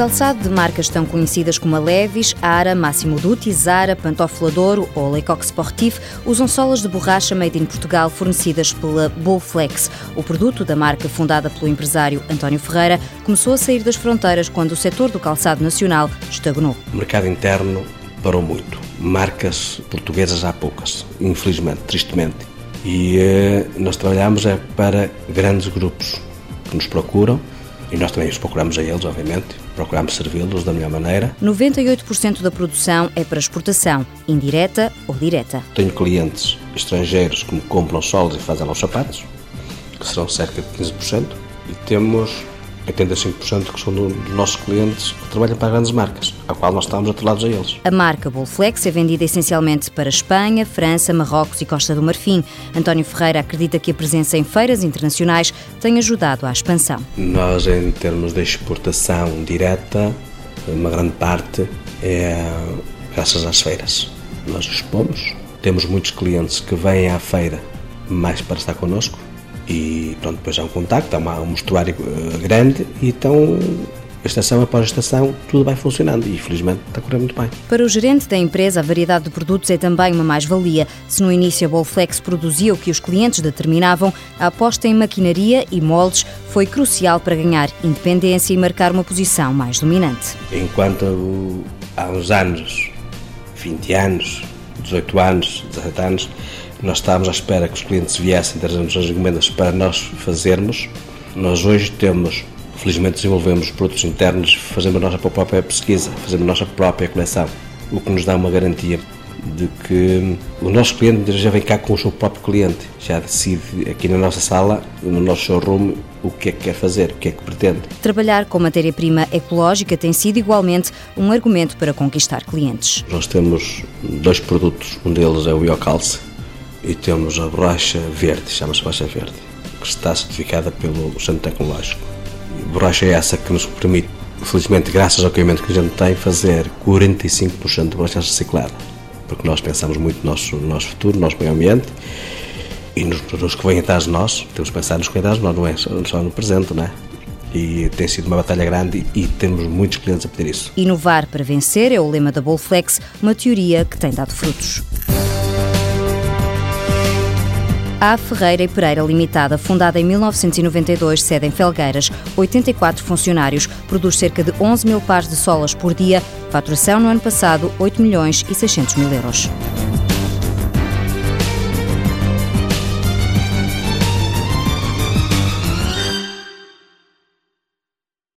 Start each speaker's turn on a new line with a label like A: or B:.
A: calçado de marcas tão conhecidas como a Levis, Ara, Máximo Dutti, Zara, Pantofilador ou Lecoq Sportif usam solas de borracha made in Portugal fornecidas pela Bullflex. O produto da marca fundada pelo empresário António Ferreira começou a sair das fronteiras quando o setor do calçado nacional estagnou.
B: O mercado interno parou muito. Marcas portuguesas há poucas, infelizmente, tristemente. E eh, nós trabalhamos é para grandes grupos que nos procuram e nós também os procuramos a eles, obviamente, procuramos servi-los da melhor maneira.
A: 98% da produção é para exportação, indireta ou direta.
B: Tenho clientes estrangeiros que me compram solos e fazem os sapatos, que serão cerca de 15%, e temos 85% que são dos nossos clientes que trabalham para grandes marcas, a qual nós estamos atrelados a eles.
A: A marca Bolflex é vendida essencialmente para Espanha, França, Marrocos e Costa do Marfim. António Ferreira acredita que a presença em feiras internacionais tem ajudado à expansão.
B: Nós, em termos de exportação direta, uma grande parte é graças às feiras. Nós expomos, temos muitos clientes que vêm à feira mais para estar connosco e pronto, depois há um contacto, há um mostruário eh, grande e então estação após estação, tudo vai funcionando e felizmente está a correr muito bem.
A: Para o gerente da empresa, a variedade de produtos é também uma mais-valia. Se no início a Bolflex produzia o que os clientes determinavam, a aposta em maquinaria e moldes foi crucial para ganhar independência e marcar uma posição mais dominante.
B: Enquanto há uns anos, 20 anos, 18 anos, 17 anos, nós estávamos à espera que os clientes viessem trazer-nos as encomendas para nós fazermos. Nós hoje temos, felizmente desenvolvemos produtos internos, fazemos a nossa própria pesquisa, fazemos a nossa própria coleção, o que nos dá uma garantia de que o nosso cliente já vem cá com o seu próprio cliente, já decide aqui na nossa sala, no nosso showroom, o que é que quer fazer, o que é que pretende.
A: Trabalhar com matéria-prima ecológica tem sido igualmente um argumento para conquistar clientes.
B: Nós temos dois produtos, um deles é o Iocalce, e temos a borracha verde, chama-se borracha verde, que está certificada pelo Centro Tecnológico. A borracha é essa que nos permite, felizmente, graças ao equipamento que a gente tem, fazer 45% de borracha reciclada, porque nós pensamos muito no nosso, no nosso futuro, no nosso meio ambiente e nos, nos que vêm atrás de nós, temos que pensar nos que vêm atrás de nós, não é só, só no presente, não é? e tem sido uma batalha grande e temos muitos clientes a pedir isso.
A: Inovar para vencer é o lema da Bolflex, uma teoria que tem dado frutos. A Ferreira e Pereira Limitada, fundada em 1992, sede em Felgueiras, 84 funcionários, produz cerca de 11 mil pares de solas por dia, faturação no ano passado 8 milhões e 600 mil euros.